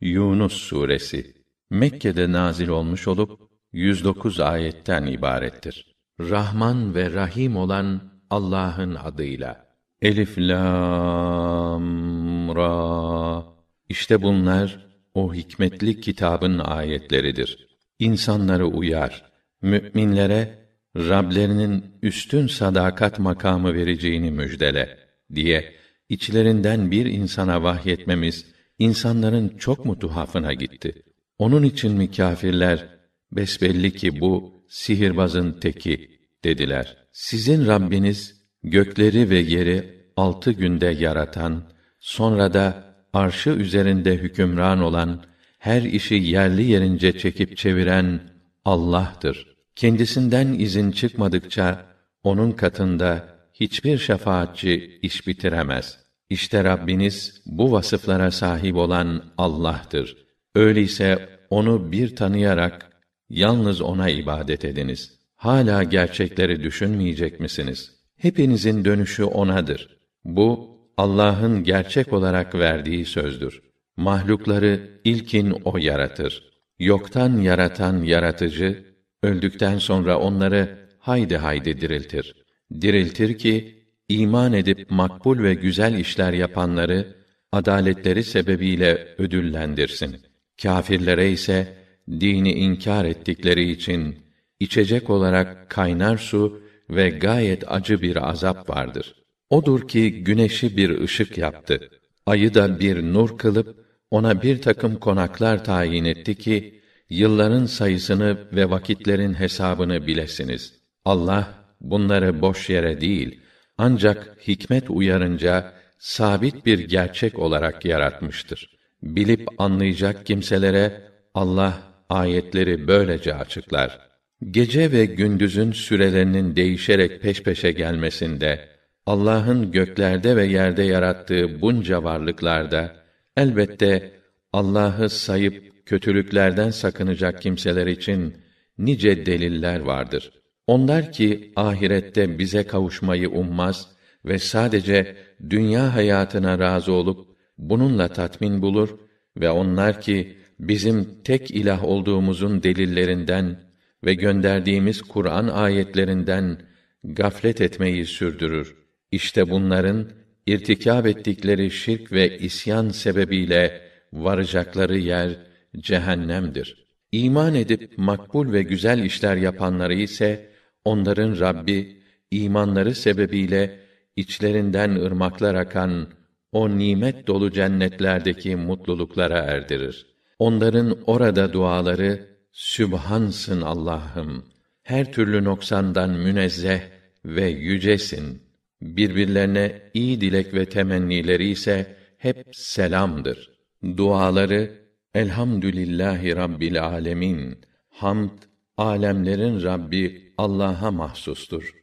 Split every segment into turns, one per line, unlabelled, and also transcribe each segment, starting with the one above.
Yunus suresi Mekke'de nazil olmuş olup 109 ayetten ibarettir. Rahman ve Rahim olan Allah'ın adıyla. Elif lam ra İşte bunlar o hikmetli kitabın ayetleridir. İnsanları uyar, müminlere Rablerinin üstün sadakat makamı vereceğini müjdele diye içlerinden bir insana vahyetmemiz insanların çok mu tuhafına gitti? Onun için mi kâfirler besbelli ki bu sihirbazın teki dediler. Sizin Rabbiniz gökleri ve yeri altı günde yaratan, sonra da arşı üzerinde hükümran olan, her işi yerli yerince çekip çeviren Allah'tır. Kendisinden izin çıkmadıkça onun katında hiçbir şefaatçi iş bitiremez. İşte Rabbiniz bu vasıflara sahip olan Allah'tır. Öyleyse onu bir tanıyarak yalnız ona ibadet ediniz. Hala gerçekleri düşünmeyecek misiniz? Hepinizin dönüşü onadır. Bu Allah'ın gerçek olarak verdiği sözdür. Mahlukları ilkin o yaratır. Yoktan yaratan yaratıcı öldükten sonra onları haydi haydi diriltir. Diriltir ki iman edip makbul ve güzel işler yapanları adaletleri sebebiyle ödüllendirsin. Kâfirlere ise dini inkar ettikleri için içecek olarak kaynar su ve gayet acı bir azap vardır. Odur ki güneşi bir ışık yaptı. Ayı da bir nur kılıp ona bir takım konaklar tayin etti ki yılların sayısını ve vakitlerin hesabını bilesiniz. Allah bunları boş yere değil ancak hikmet uyarınca sabit bir gerçek olarak yaratmıştır. Bilip anlayacak kimselere Allah ayetleri böylece açıklar. Gece ve gündüzün sürelerinin değişerek peş peşe gelmesinde, Allah'ın göklerde ve yerde yarattığı bunca varlıklarda elbette Allah'ı sayıp kötülüklerden sakınacak kimseler için nice deliller vardır. Onlar ki ahirette bize kavuşmayı ummaz ve sadece dünya hayatına razı olup bununla tatmin bulur ve onlar ki bizim tek ilah olduğumuzun delillerinden ve gönderdiğimiz Kur'an ayetlerinden gaflet etmeyi sürdürür. İşte bunların irtikab ettikleri şirk ve isyan sebebiyle varacakları yer cehennemdir. İman edip makbul ve güzel işler yapanları ise onların Rabbi imanları sebebiyle içlerinden ırmaklar akan o nimet dolu cennetlerdeki mutluluklara erdirir. Onların orada duaları Sübhansın Allah'ım. Her türlü noksandan münezzeh ve yücesin. Birbirlerine iyi dilek ve temennileri ise hep selamdır. Duaları Elhamdülillahi Rabbil Alemin. Hamd alemlerin Rabbi Allah'a mahsustur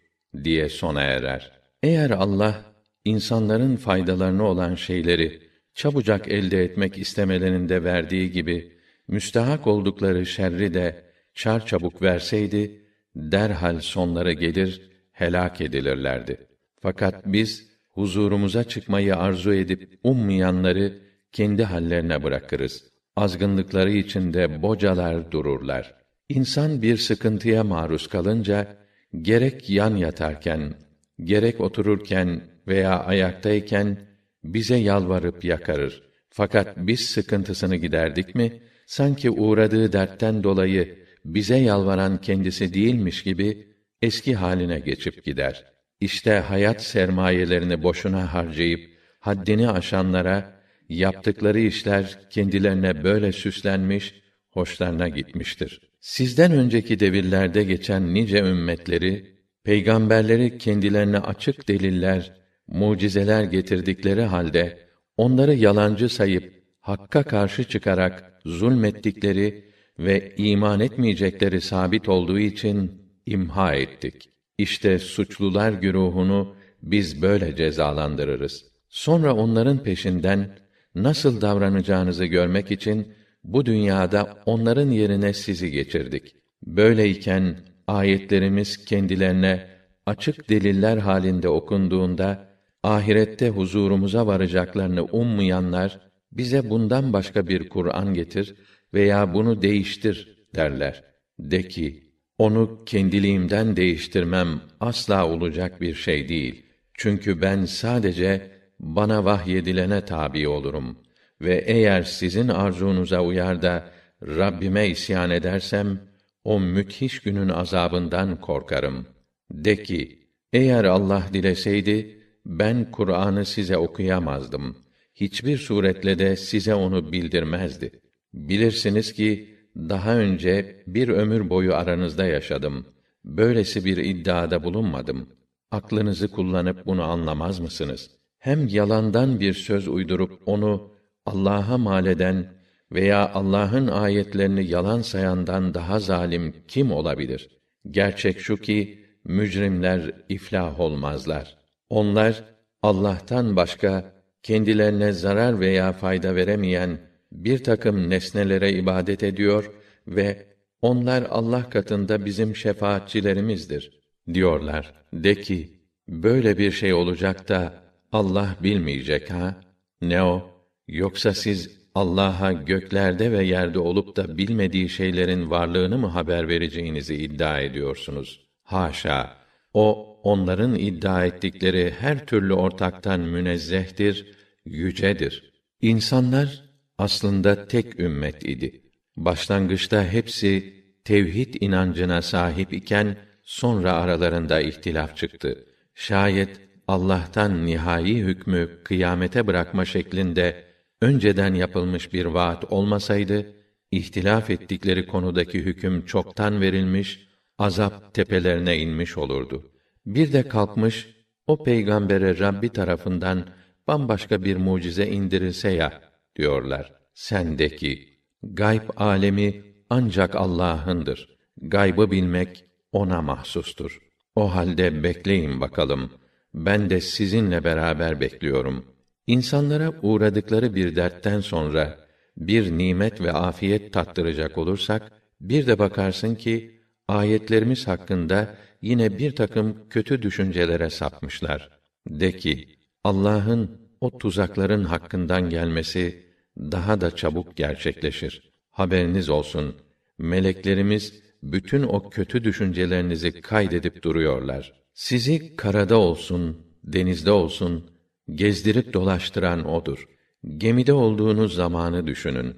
diye sona erer. Eğer Allah insanların faydalarını olan şeyleri çabucak elde etmek istemelerinde verdiği gibi müstahak oldukları şerri de çar çabuk verseydi derhal sonları gelir helak edilirlerdi. Fakat biz huzurumuza çıkmayı arzu edip ummayanları kendi hallerine bırakırız. Azgınlıkları içinde bocalar dururlar. İnsan bir sıkıntıya maruz kalınca gerek yan yatarken, gerek otururken veya ayaktayken bize yalvarıp yakarır. Fakat biz sıkıntısını giderdik mi, sanki uğradığı dertten dolayı bize yalvaran kendisi değilmiş gibi eski haline geçip gider. İşte hayat sermayelerini boşuna harcayıp haddini aşanlara yaptıkları işler kendilerine böyle süslenmiş, hoşlarına gitmiştir. Sizden önceki devirlerde geçen nice ümmetleri peygamberleri kendilerine açık deliller, mucizeler getirdikleri halde onları yalancı sayıp hakka karşı çıkarak zulmettikleri ve iman etmeyecekleri sabit olduğu için imha ettik. İşte suçlular güruhunu biz böyle cezalandırırız. Sonra onların peşinden nasıl davranacağınızı görmek için bu dünyada onların yerine sizi geçirdik. Böyleyken ayetlerimiz kendilerine açık deliller halinde okunduğunda ahirette huzurumuza varacaklarını ummayanlar bize bundan başka bir Kur'an getir veya bunu değiştir derler. De ki, onu kendiliğimden değiştirmem asla olacak bir şey değil. Çünkü ben sadece bana vahyedilene tabi olurum ve eğer sizin arzunuza uyar da Rabbime isyan edersem o müthiş günün azabından korkarım. De ki, eğer Allah dileseydi ben Kur'an'ı size okuyamazdım. Hiçbir suretle de size onu bildirmezdi. Bilirsiniz ki daha önce bir ömür boyu aranızda yaşadım. Böylesi bir iddiada bulunmadım. Aklınızı kullanıp bunu anlamaz mısınız? Hem yalandan bir söz uydurup onu Allah'a mal eden veya Allah'ın ayetlerini yalan sayandan daha zalim kim olabilir? Gerçek şu ki mücrimler iflah olmazlar. Onlar Allah'tan başka kendilerine zarar veya fayda veremeyen bir takım nesnelere ibadet ediyor ve onlar Allah katında bizim şefaatçilerimizdir diyorlar. De ki, böyle bir şey olacak da Allah bilmeyecek ha? Ne o? Yoksa siz Allah'a göklerde ve yerde olup da bilmediği şeylerin varlığını mı haber vereceğinizi iddia ediyorsunuz? Haşa! O onların iddia ettikleri her türlü ortaktan münezzehtir, yücedir. İnsanlar aslında tek ümmet idi. Başlangıçta hepsi tevhid inancına sahip iken sonra aralarında ihtilaf çıktı. Şayet Allah'tan nihai hükmü kıyamete bırakma şeklinde önceden yapılmış bir vaat olmasaydı ihtilaf ettikleri konudaki hüküm çoktan verilmiş, azap tepelerine inmiş olurdu. Bir de kalkmış o peygambere Rabbi tarafından bambaşka bir mucize indirilse ya diyorlar. Sendeki gayb alemi ancak Allah'ındır. Gaybı bilmek ona mahsustur. O halde bekleyin bakalım. Ben de sizinle beraber bekliyorum. İnsanlara uğradıkları bir dertten sonra bir nimet ve afiyet tattıracak olursak bir de bakarsın ki ayetlerimiz hakkında yine bir takım kötü düşüncelere sapmışlar. De ki Allah'ın o tuzakların hakkından gelmesi daha da çabuk gerçekleşir. Haberiniz olsun. Meleklerimiz bütün o kötü düşüncelerinizi kaydedip duruyorlar. Sizi karada olsun, denizde olsun gezdirip dolaştıran odur. Gemide olduğunuz zamanı düşünün.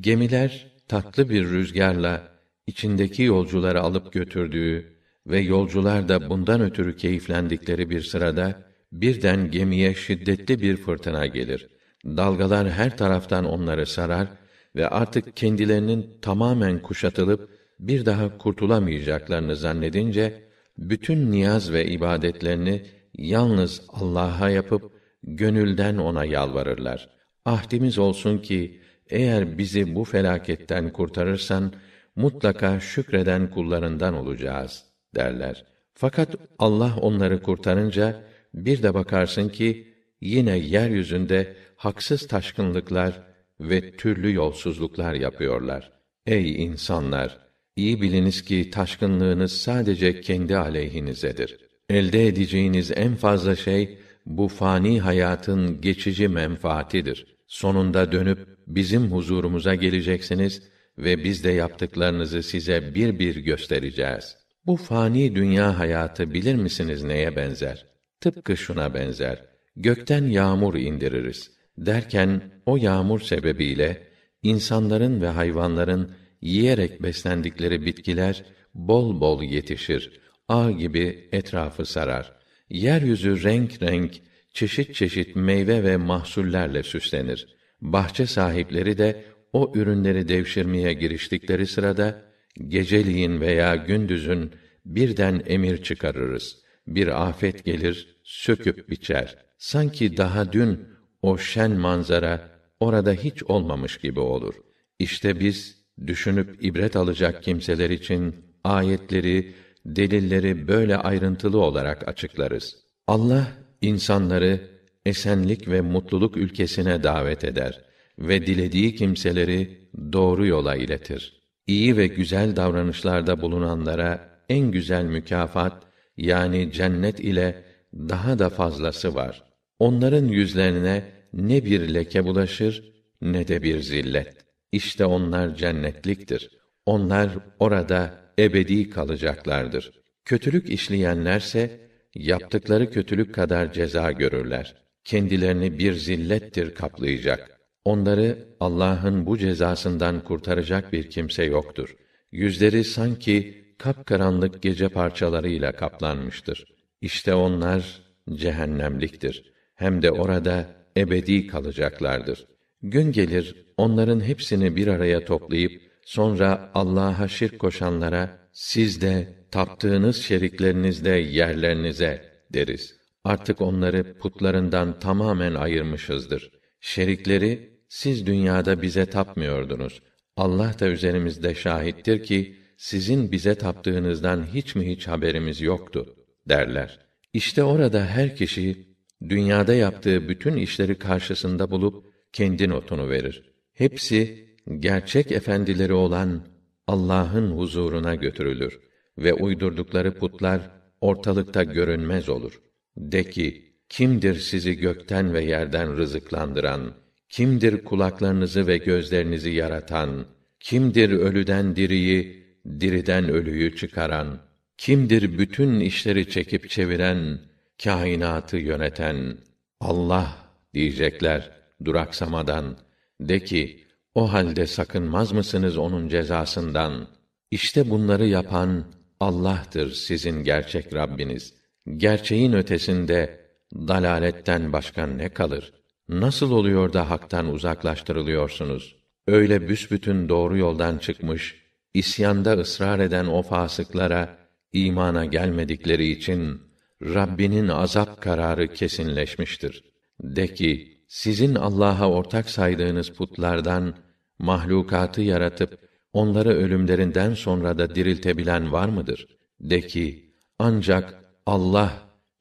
Gemiler tatlı bir rüzgarla içindeki yolcuları alıp götürdüğü ve yolcular da bundan ötürü keyiflendikleri bir sırada birden gemiye şiddetli bir fırtına gelir. Dalgalar her taraftan onları sarar ve artık kendilerinin tamamen kuşatılıp bir daha kurtulamayacaklarını zannedince bütün niyaz ve ibadetlerini yalnız Allah'a yapıp gönülden ona yalvarırlar. Ahdimiz olsun ki eğer bizi bu felaketten kurtarırsan mutlaka şükreden kullarından olacağız derler. Fakat Allah onları kurtarınca bir de bakarsın ki yine yeryüzünde haksız taşkınlıklar ve türlü yolsuzluklar yapıyorlar. Ey insanlar, iyi biliniz ki taşkınlığınız sadece kendi aleyhinizedir. Elde edeceğiniz en fazla şey bu fani hayatın geçici menfaatidir. Sonunda dönüp bizim huzurumuza geleceksiniz ve biz de yaptıklarınızı size bir bir göstereceğiz. Bu fani dünya hayatı bilir misiniz neye benzer? Tıpkı şuna benzer. Gökten yağmur indiririz. Derken o yağmur sebebiyle insanların ve hayvanların yiyerek beslendikleri bitkiler bol bol yetişir. Ağ gibi etrafı sarar. Yeryüzü renk renk, çeşit çeşit meyve ve mahsullerle süslenir. Bahçe sahipleri de o ürünleri devşirmeye giriştikleri sırada geceliğin veya gündüzün birden emir çıkarırız. Bir afet gelir, söküp biçer. Sanki daha dün o şen manzara orada hiç olmamış gibi olur. İşte biz düşünüp ibret alacak kimseler için ayetleri, delilleri böyle ayrıntılı olarak açıklarız. Allah insanları esenlik ve mutluluk ülkesine davet eder ve dilediği kimseleri doğru yola iletir. İyi ve güzel davranışlarda bulunanlara en güzel mükafat yani cennet ile daha da fazlası var. Onların yüzlerine ne bir leke bulaşır ne de bir zillet. İşte onlar cennetliktir. Onlar orada ebedi kalacaklardır. Kötülük işleyenlerse yaptıkları kötülük kadar ceza görürler. Kendilerini bir zillettir kaplayacak. Onları Allah'ın bu cezasından kurtaracak bir kimse yoktur. Yüzleri sanki kapkaranlık gece parçalarıyla kaplanmıştır. İşte onlar cehennemliktir. Hem de orada ebedi kalacaklardır. Gün gelir onların hepsini bir araya toplayıp sonra Allah'a şirk koşanlara siz de taptığınız şeriklerinizde yerlerinize deriz. Artık onları putlarından tamamen ayırmışızdır. Şerikleri siz dünyada bize tapmıyordunuz. Allah da üzerimizde şahittir ki sizin bize taptığınızdan hiç mi hiç haberimiz yoktu derler. İşte orada her kişi dünyada yaptığı bütün işleri karşısında bulup kendi notunu verir. Hepsi gerçek efendileri olan Allah'ın huzuruna götürülür ve uydurdukları putlar ortalıkta görünmez olur. De ki, kimdir sizi gökten ve yerden rızıklandıran? Kimdir kulaklarınızı ve gözlerinizi yaratan? Kimdir ölüden diriyi, diriden ölüyü çıkaran? Kimdir bütün işleri çekip çeviren, kainatı yöneten? Allah diyecekler duraksamadan. De ki, o halde sakınmaz mısınız onun cezasından? İşte bunları yapan Allah'tır sizin gerçek Rabbiniz. Gerçeğin ötesinde dalaletten başka ne kalır? Nasıl oluyor da haktan uzaklaştırılıyorsunuz? Öyle büsbütün doğru yoldan çıkmış, isyanda ısrar eden o fasıklara imana gelmedikleri için Rabbinin azap kararı kesinleşmiştir. De ki, sizin Allah'a ortak saydığınız putlardan mahlukatı yaratıp onları ölümlerinden sonra da diriltebilen var mıdır? De ki, ancak Allah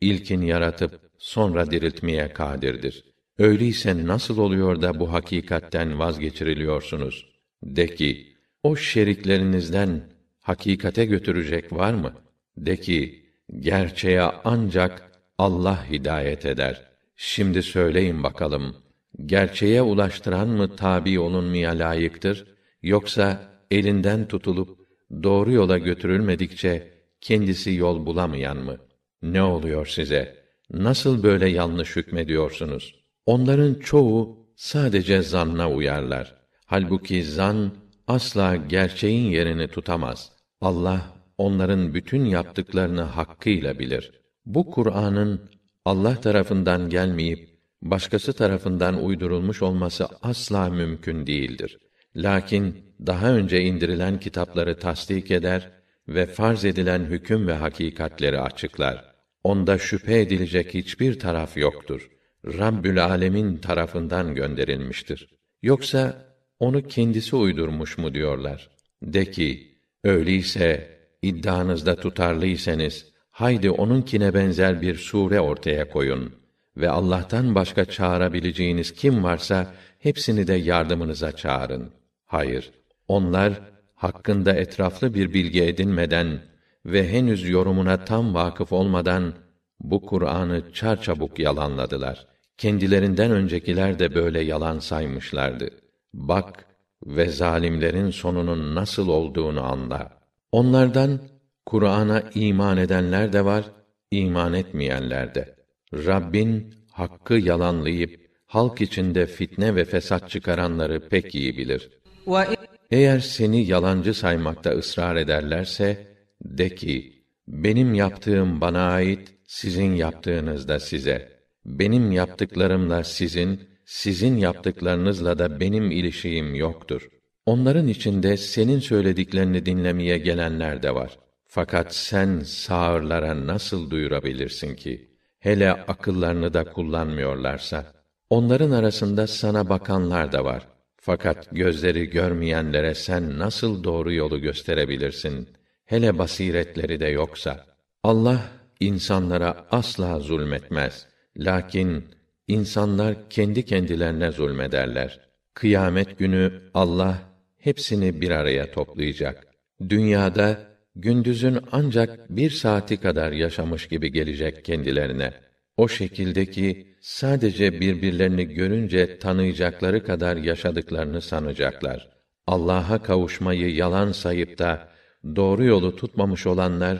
ilkin yaratıp sonra diriltmeye kadirdir. Öyleyse nasıl oluyor da bu hakikatten vazgeçiriliyorsunuz? De ki, o şeriklerinizden hakikate götürecek var mı? De ki, gerçeğe ancak Allah hidayet eder. Şimdi söyleyin bakalım, gerçeğe ulaştıran mı tabi olunmaya layıktır, yoksa elinden tutulup doğru yola götürülmedikçe kendisi yol bulamayan mı? Ne oluyor size? Nasıl böyle yanlış hükmediyorsunuz? Onların çoğu sadece zanna uyarlar. Halbuki zan asla gerçeğin yerini tutamaz. Allah onların bütün yaptıklarını hakkıyla bilir. Bu Kur'an'ın Allah tarafından gelmeyip başkası tarafından uydurulmuş olması asla mümkün değildir. Lakin daha önce indirilen kitapları tasdik eder ve farz edilen hüküm ve hakikatleri açıklar. Onda şüphe edilecek hiçbir taraf yoktur. Rabbül Alemin tarafından gönderilmiştir. Yoksa onu kendisi uydurmuş mu diyorlar? De ki, öyleyse iddianızda tutarlıysanız haydi onunkine benzer bir sure ortaya koyun ve Allah'tan başka çağırabileceğiniz kim varsa hepsini de yardımınıza çağırın. Hayır, onlar hakkında etraflı bir bilgi edinmeden ve henüz yorumuna tam vakıf olmadan bu Kur'an'ı çarçabuk yalanladılar. Kendilerinden öncekiler de böyle yalan saymışlardı. Bak ve zalimlerin sonunun nasıl olduğunu anla. Onlardan Kur'an'a iman edenler de var, iman etmeyenler de. Rabbin hakkı yalanlayıp halk içinde fitne ve fesat çıkaranları pek iyi bilir. Eğer seni yalancı saymakta ısrar ederlerse de ki benim yaptığım bana ait, sizin yaptığınız da size. Benim yaptıklarımla sizin, sizin yaptıklarınızla da benim ilişiğim yoktur. Onların içinde senin söylediklerini dinlemeye gelenler de var. Fakat sen sağırlara nasıl duyurabilirsin ki? Hele akıllarını da kullanmıyorlarsa. Onların arasında sana bakanlar da var. Fakat gözleri görmeyenlere sen nasıl doğru yolu gösterebilirsin? Hele basiretleri de yoksa. Allah insanlara asla zulmetmez. Lakin insanlar kendi kendilerine zulmederler. Kıyamet günü Allah hepsini bir araya toplayacak. Dünyada gündüzün ancak bir saati kadar yaşamış gibi gelecek kendilerine. o şekilde ki sadece birbirlerini görünce tanıyacakları kadar yaşadıklarını sanacaklar. Allah'a kavuşmayı yalan sayıp da doğru yolu tutmamış olanlar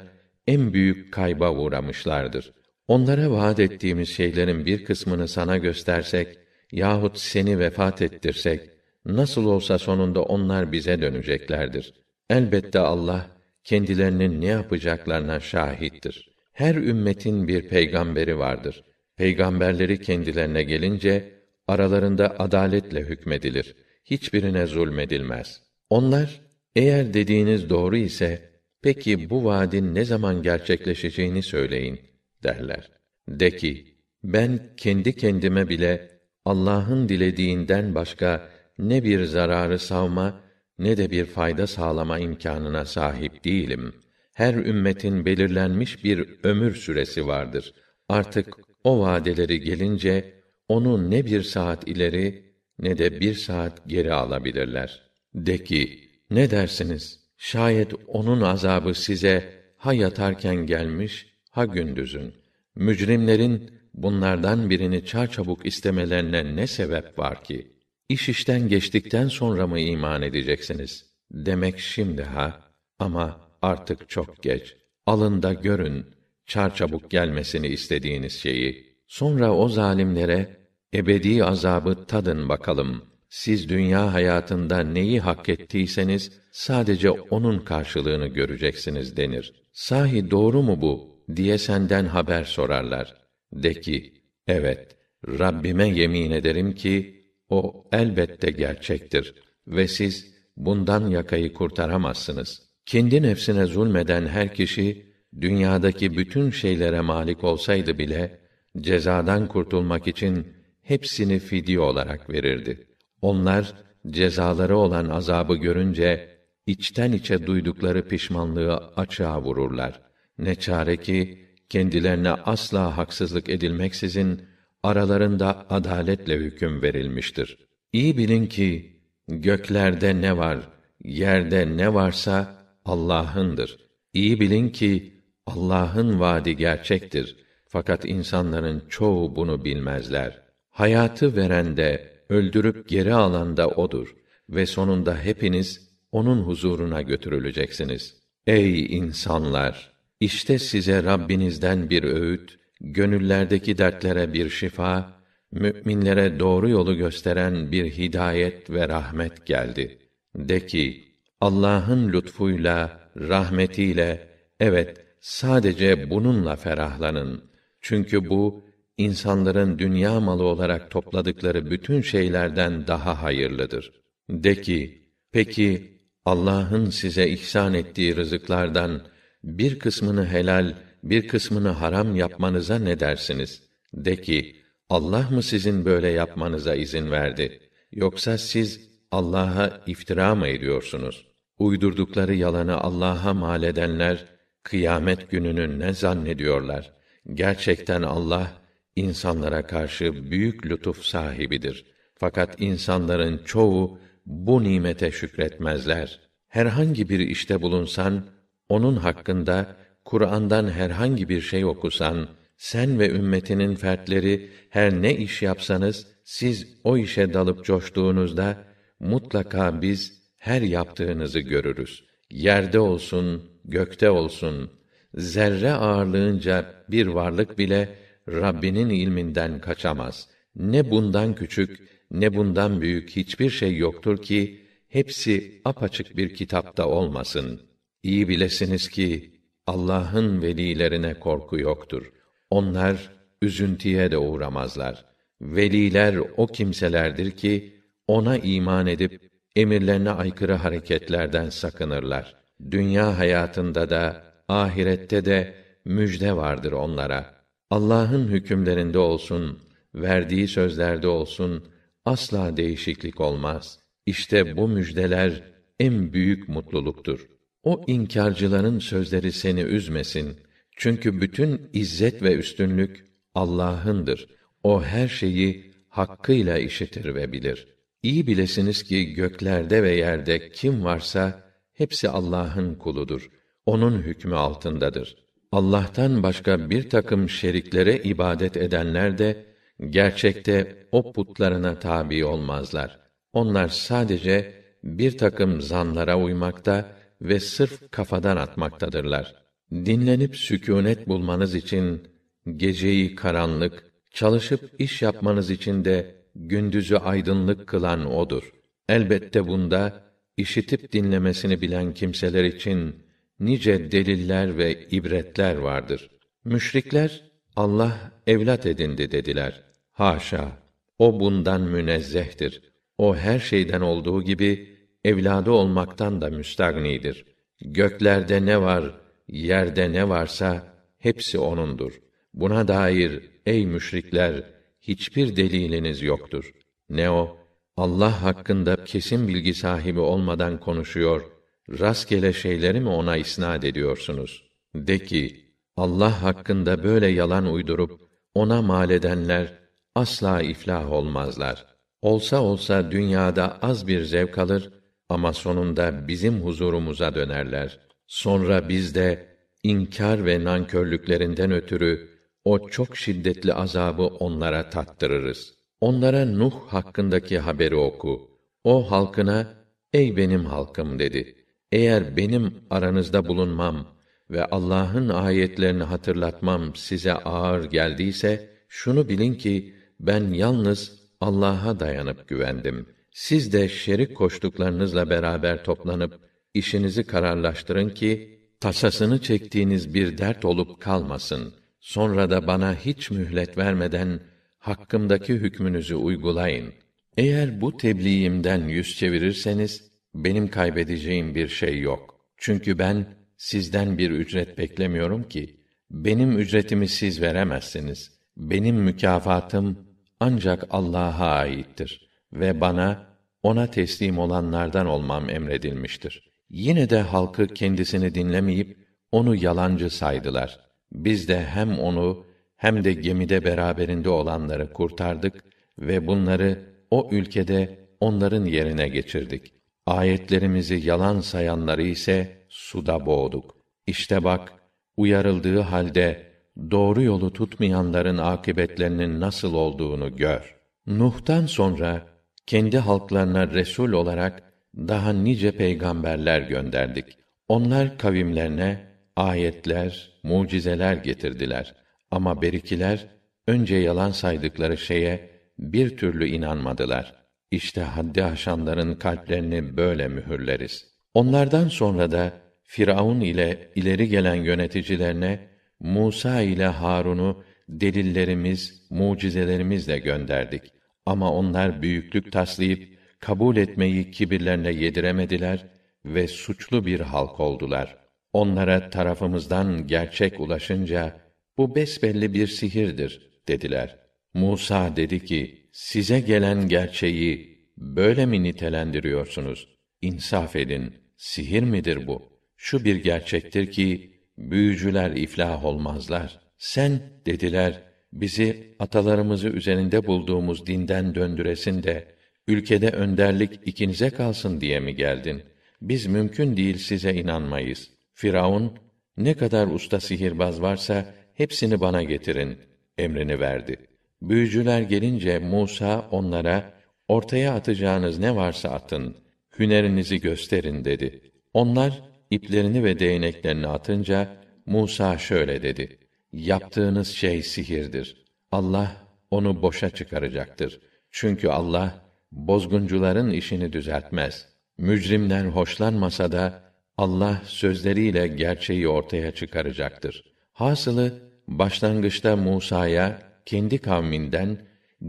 en büyük kayba uğramışlardır. Onlara vaat ettiğimiz şeylerin bir kısmını sana göstersek yahut seni vefat ettirsek nasıl olsa sonunda onlar bize döneceklerdir. Elbette Allah kendilerinin ne yapacaklarına şahittir. Her ümmetin bir peygamberi vardır. Peygamberleri kendilerine gelince aralarında adaletle hükmedilir. Hiçbirine zulmedilmez. Onlar eğer dediğiniz doğru ise peki bu vaadin ne zaman gerçekleşeceğini söyleyin derler. De ki ben kendi kendime bile Allah'ın dilediğinden başka ne bir zararı savma ne de bir fayda sağlama imkanına sahip değilim. Her ümmetin belirlenmiş bir ömür süresi vardır. Artık o vadeleri gelince onu ne bir saat ileri ne de bir saat geri alabilirler. De ki, ne dersiniz? Şayet onun azabı size ha yatarken gelmiş, ha gündüzün. Mücrimlerin bunlardan birini çarçabuk istemelerine ne sebep var ki? İş işten geçtikten sonra mı iman edeceksiniz? Demek şimdi ha, ama artık çok geç. Alın da görün, çarçabuk gelmesini istediğiniz şeyi. Sonra o zalimlere, ebedi azabı tadın bakalım. Siz dünya hayatında neyi hak ettiyseniz, sadece onun karşılığını göreceksiniz denir. Sahi doğru mu bu? diye senden haber sorarlar. De ki, evet, Rabbime yemin ederim ki, o elbette gerçektir ve siz bundan yakayı kurtaramazsınız. Kendi nefsine zulmeden her kişi dünyadaki bütün şeylere malik olsaydı bile cezadan kurtulmak için hepsini fidye olarak verirdi. Onlar cezaları olan azabı görünce içten içe duydukları pişmanlığı açığa vururlar. Ne çare ki kendilerine asla haksızlık edilmeksizin aralarında adaletle hüküm verilmiştir. İyi bilin ki göklerde ne var, yerde ne varsa Allah'ındır. İyi bilin ki Allah'ın vaadi gerçektir. Fakat insanların çoğu bunu bilmezler. Hayatı veren de, öldürüp geri alan da odur ve sonunda hepiniz onun huzuruna götürüleceksiniz. Ey insanlar! İşte size Rabbinizden bir öğüt, gönüllerdeki dertlere bir şifa, müminlere doğru yolu gösteren bir hidayet ve rahmet geldi. De ki, Allah'ın lütfuyla, rahmetiyle, evet, sadece bununla ferahlanın. Çünkü bu, insanların dünya malı olarak topladıkları bütün şeylerden daha hayırlıdır. De ki, peki, Allah'ın size ihsan ettiği rızıklardan, bir kısmını helal, bir kısmını haram yapmanıza ne dersiniz? De ki, Allah mı sizin böyle yapmanıza izin verdi? Yoksa siz Allah'a iftira mı ediyorsunuz? Uydurdukları yalanı Allah'a mal edenler, kıyamet gününü ne zannediyorlar? Gerçekten Allah, insanlara karşı büyük lütuf sahibidir. Fakat insanların çoğu, bu nimete şükretmezler. Herhangi bir işte bulunsan, onun hakkında Kur'an'dan herhangi bir şey okusan, sen ve ümmetinin fertleri her ne iş yapsanız, siz o işe dalıp coştuğunuzda, mutlaka biz her yaptığınızı görürüz. Yerde olsun, gökte olsun, zerre ağırlığınca bir varlık bile Rabbinin ilminden kaçamaz. Ne bundan küçük, ne bundan büyük hiçbir şey yoktur ki hepsi apaçık bir kitapta olmasın. İyi bilesiniz ki Allah'ın velilerine korku yoktur. Onlar üzüntüye de uğramazlar. Veliler o kimselerdir ki ona iman edip emirlerine aykırı hareketlerden sakınırlar. Dünya hayatında da ahirette de müjde vardır onlara. Allah'ın hükümlerinde olsun, verdiği sözlerde olsun asla değişiklik olmaz. İşte bu müjdeler en büyük mutluluktur. O inkarcıların sözleri seni üzmesin. Çünkü bütün izzet ve üstünlük Allah'ındır. O her şeyi hakkıyla işitir ve bilir. İyi bilesiniz ki göklerde ve yerde kim varsa hepsi Allah'ın kuludur. Onun hükmü altındadır. Allah'tan başka bir takım şeriklere ibadet edenler de gerçekte o putlarına tabi olmazlar. Onlar sadece bir takım zanlara uymakta ve sırf kafadan atmaktadırlar. Dinlenip sükûnet bulmanız için geceyi karanlık, çalışıp iş yapmanız için de gündüzü aydınlık kılan odur. Elbette bunda işitip dinlemesini bilen kimseler için nice deliller ve ibretler vardır. Müşrikler Allah evlat edindi dediler. Haşa! O bundan münezzehtir. O her şeyden olduğu gibi evladı olmaktan da müstagnidir. Göklerde ne var, yerde ne varsa hepsi onundur. Buna dair ey müşrikler hiçbir deliliniz yoktur. Ne o Allah hakkında kesin bilgi sahibi olmadan konuşuyor, rastgele şeyleri mi ona isnad ediyorsunuz? De ki, Allah hakkında böyle yalan uydurup ona mal edenler asla iflah olmazlar. Olsa olsa dünyada az bir zevk alır ama sonunda bizim huzurumuza dönerler. Sonra biz de inkar ve nankörlüklerinden ötürü o çok şiddetli azabı onlara tattırırız. Onlara Nuh hakkındaki haberi oku. O halkına, ey benim halkım dedi. Eğer benim aranızda bulunmam ve Allah'ın ayetlerini hatırlatmam size ağır geldiyse, şunu bilin ki, ben yalnız Allah'a dayanıp güvendim. Siz de şerik koştuklarınızla beraber toplanıp, işinizi kararlaştırın ki, tasasını çektiğiniz bir dert olup kalmasın. Sonra da bana hiç mühlet vermeden, hakkımdaki hükmünüzü uygulayın. Eğer bu tebliğimden yüz çevirirseniz benim kaybedeceğim bir şey yok. Çünkü ben sizden bir ücret beklemiyorum ki benim ücretimi siz veremezsiniz. Benim mükafatım ancak Allah'a aittir ve bana ona teslim olanlardan olmam emredilmiştir. Yine de halkı kendisini dinlemeyip onu yalancı saydılar. Biz de hem onu hem de gemide beraberinde olanları kurtardık ve bunları o ülkede onların yerine geçirdik. Ayetlerimizi yalan sayanları ise suda boğduk. İşte bak, uyarıldığı halde doğru yolu tutmayanların akıbetlerinin nasıl olduğunu gör. Nuh'tan sonra kendi halklarına resul olarak daha nice peygamberler gönderdik. Onlar kavimlerine ayetler, mucizeler getirdiler. Ama berikiler önce yalan saydıkları şeye bir türlü inanmadılar. İşte haddi aşanların kalplerini böyle mühürleriz. Onlardan sonra da Firavun ile ileri gelen yöneticilerine Musa ile Harun'u delillerimiz, mucizelerimizle gönderdik. Ama onlar büyüklük taslayıp kabul etmeyi kibirlerine yediremediler ve suçlu bir halk oldular. Onlara tarafımızdan gerçek ulaşınca bu besbelli bir sihirdir dediler. Musa dedi ki: Size gelen gerçeği böyle mi nitelendiriyorsunuz? İnsaf edin. Sihir midir bu? Şu bir gerçektir ki büyücüler iflah olmazlar. Sen dediler bizi atalarımızı üzerinde bulduğumuz dinden döndüresin de ülkede önderlik ikinize kalsın diye mi geldin? Biz mümkün değil size inanmayız. Firavun ne kadar usta sihirbaz varsa hepsini bana getirin emrini verdi. Büyücüler gelince Musa onlara ortaya atacağınız ne varsa atın, hünerinizi gösterin dedi. Onlar iplerini ve değneklerini atınca Musa şöyle dedi: Yaptığınız şey sihirdir. Allah onu boşa çıkaracaktır. Çünkü Allah bozguncuların işini düzeltmez. Mücrimler hoşlanmasa da Allah sözleriyle gerçeği ortaya çıkaracaktır. Hasılı başlangıçta Musa'ya kendi kavminden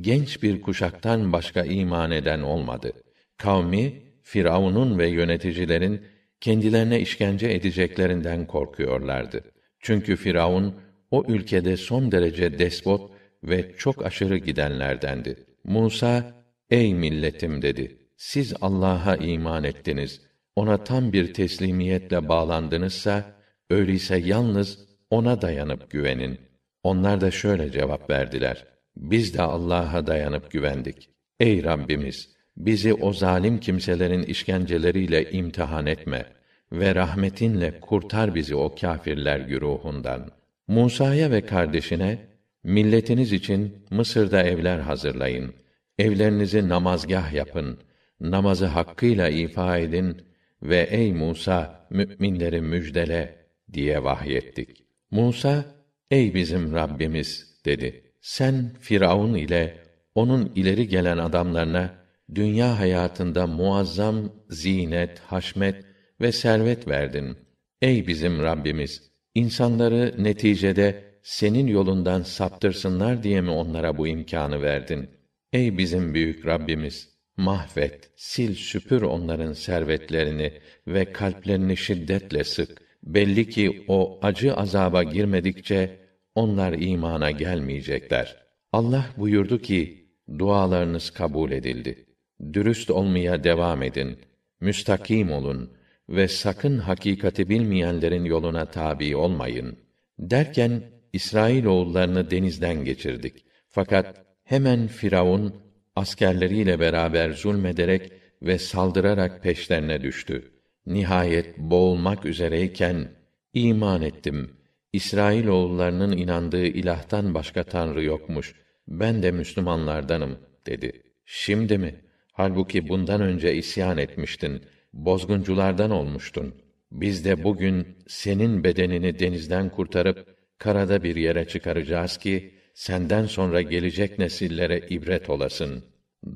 genç bir kuşaktan başka iman eden olmadı. Kavmi Firavun'un ve yöneticilerin kendilerine işkence edeceklerinden korkuyorlardı. Çünkü Firavun o ülkede son derece despot ve çok aşırı gidenlerdendi. Musa, ey milletim dedi. Siz Allah'a iman ettiniz. Ona tam bir teslimiyetle bağlandınızsa, öyleyse yalnız ona dayanıp güvenin. Onlar da şöyle cevap verdiler. Biz de Allah'a dayanıp güvendik. Ey Rabbimiz, bizi o zalim kimselerin işkenceleriyle imtihan etme ve rahmetinle kurtar bizi o kâfirler güruhundan. Musa'ya ve kardeşine milletiniz için Mısır'da evler hazırlayın. Evlerinizi namazgah yapın. Namazı hakkıyla ifa edin ve ey Musa müminleri müjdele diye vahyettik. Musa ey bizim Rabbimiz dedi. Sen Firavun ile onun ileri gelen adamlarına dünya hayatında muazzam zinet, haşmet ve servet verdin. Ey bizim Rabbimiz, insanları neticede senin yolundan saptırsınlar diye mi onlara bu imkanı verdin? Ey bizim büyük Rabbimiz, mahvet, sil süpür onların servetlerini ve kalplerini şiddetle sık. Belli ki o acı azaba girmedikçe onlar imana gelmeyecekler. Allah buyurdu ki, dualarınız kabul edildi. Dürüst olmaya devam edin. Müstakim olun ve sakın hakikati bilmeyenlerin yoluna tabi olmayın. Derken İsrail oğullarını denizden geçirdik. Fakat hemen Firavun askerleriyle beraber zulmederek ve saldırarak peşlerine düştü. Nihayet boğulmak üzereyken iman ettim. İsrail oğullarının inandığı ilahtan başka tanrı yokmuş. Ben de Müslümanlardanım dedi. Şimdi mi? Halbuki bundan önce isyan etmiştin, bozgunculardan olmuştun. Biz de bugün senin bedenini denizden kurtarıp karada bir yere çıkaracağız ki senden sonra gelecek nesillere ibret olasın.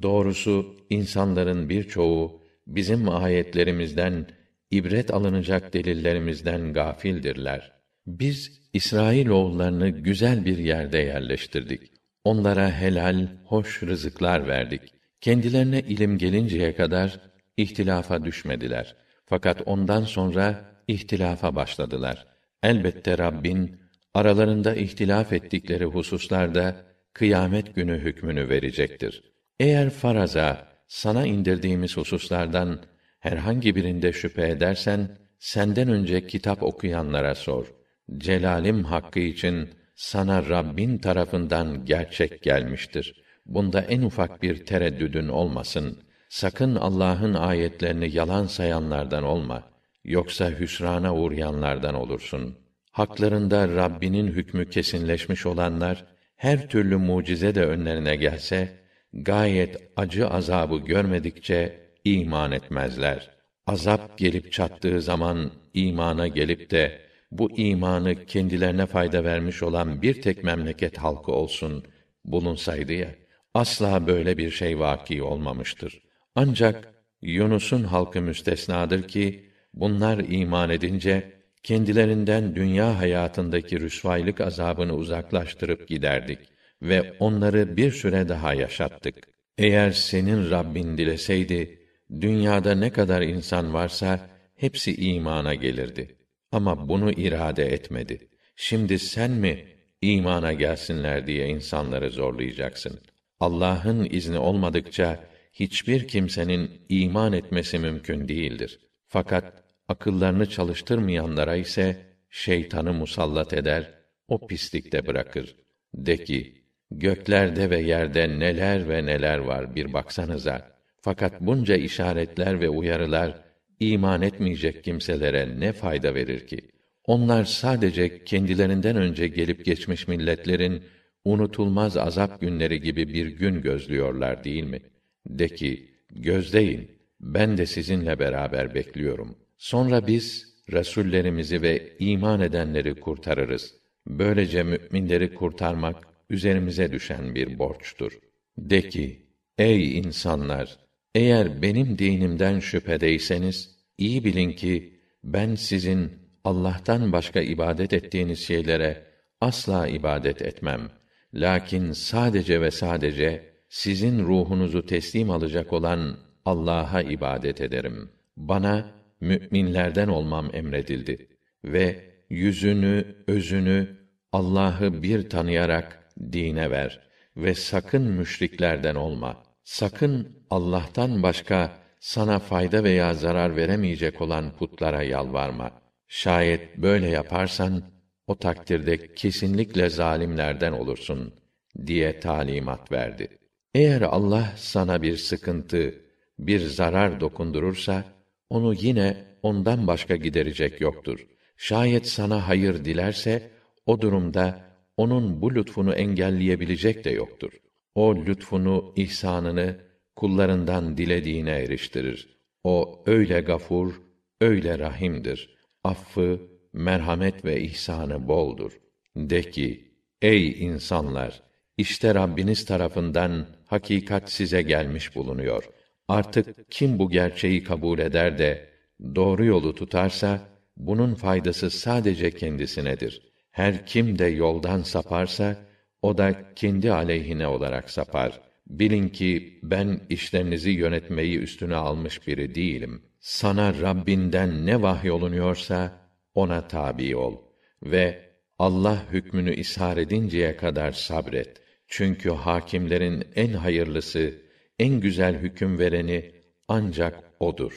Doğrusu insanların birçoğu bizim ayetlerimizden ibret alınacak delillerimizden gafildirler. Biz İsrail oğullarını güzel bir yerde yerleştirdik. Onlara helal, hoş rızıklar verdik. Kendilerine ilim gelinceye kadar ihtilafa düşmediler. Fakat ondan sonra ihtilafa başladılar. Elbette Rabbin aralarında ihtilaf ettikleri hususlarda kıyamet günü hükmünü verecektir. Eğer faraza sana indirdiğimiz hususlardan herhangi birinde şüphe edersen senden önce kitap okuyanlara sor. Celalim hakkı için sana Rabbin tarafından gerçek gelmiştir. Bunda en ufak bir tereddüdün olmasın. Sakın Allah'ın ayetlerini yalan sayanlardan olma. Yoksa hüsrana uğrayanlardan olursun. Haklarında Rabbinin hükmü kesinleşmiş olanlar her türlü mucize de önlerine gelse gayet acı azabı görmedikçe iman etmezler. Azap gelip çattığı zaman imana gelip de bu imanı kendilerine fayda vermiş olan bir tek memleket halkı olsun bulunsaydı ya asla böyle bir şey vaki olmamıştır. Ancak Yunus'un halkı müstesnadır ki bunlar iman edince kendilerinden dünya hayatındaki rüsvaylık azabını uzaklaştırıp giderdik ve onları bir süre daha yaşattık. Eğer senin Rabbin dileseydi dünyada ne kadar insan varsa hepsi imana gelirdi. Ama bunu irade etmedi. Şimdi sen mi imana gelsinler diye insanları zorlayacaksın? Allah'ın izni olmadıkça hiçbir kimsenin iman etmesi mümkün değildir. Fakat akıllarını çalıştırmayanlara ise şeytanı musallat eder, o pislikte bırakır. De ki, göklerde ve yerde neler ve neler var bir baksanıza. Fakat bunca işaretler ve uyarılar iman etmeyecek kimselere ne fayda verir ki? Onlar sadece kendilerinden önce gelip geçmiş milletlerin unutulmaz azap günleri gibi bir gün gözlüyorlar değil mi? De ki, gözleyin, ben de sizinle beraber bekliyorum. Sonra biz, Resullerimizi ve iman edenleri kurtarırız. Böylece müminleri kurtarmak, üzerimize düşen bir borçtur. De ki, ey insanlar! Eğer benim dinimden şüphedeyseniz, iyi bilin ki, ben sizin Allah'tan başka ibadet ettiğiniz şeylere asla ibadet etmem. Lakin sadece ve sadece sizin ruhunuzu teslim alacak olan Allah'a ibadet ederim. Bana müminlerden olmam emredildi ve yüzünü, özünü Allah'ı bir tanıyarak dine ver ve sakın müşriklerden olma. Sakın Allah'tan başka sana fayda veya zarar veremeyecek olan putlara yalvarma. Şayet böyle yaparsan o takdirde kesinlikle zalimlerden olursun diye talimat verdi. Eğer Allah sana bir sıkıntı, bir zarar dokundurursa onu yine ondan başka giderecek yoktur. Şayet sana hayır dilerse o durumda onun bu lütfunu engelleyebilecek de yoktur. O lütfunu, ihsanını kullarından dilediğine eriştirir. O öyle gafur, öyle rahimdir. Affı, merhamet ve ihsanı boldur. De ki, ey insanlar! İşte Rabbiniz tarafından hakikat size gelmiş bulunuyor. Artık kim bu gerçeği kabul eder de doğru yolu tutarsa bunun faydası sadece kendisinedir. Her kim de yoldan saparsa o da kendi aleyhine olarak sapar. Bilin ki ben işlerinizi yönetmeyi üstüne almış biri değilim. Sana Rabbinden ne vahyolunuyorsa ona tabi ol ve Allah hükmünü ishar edinceye kadar sabret. Çünkü hakimlerin en hayırlısı, en güzel hüküm vereni ancak odur.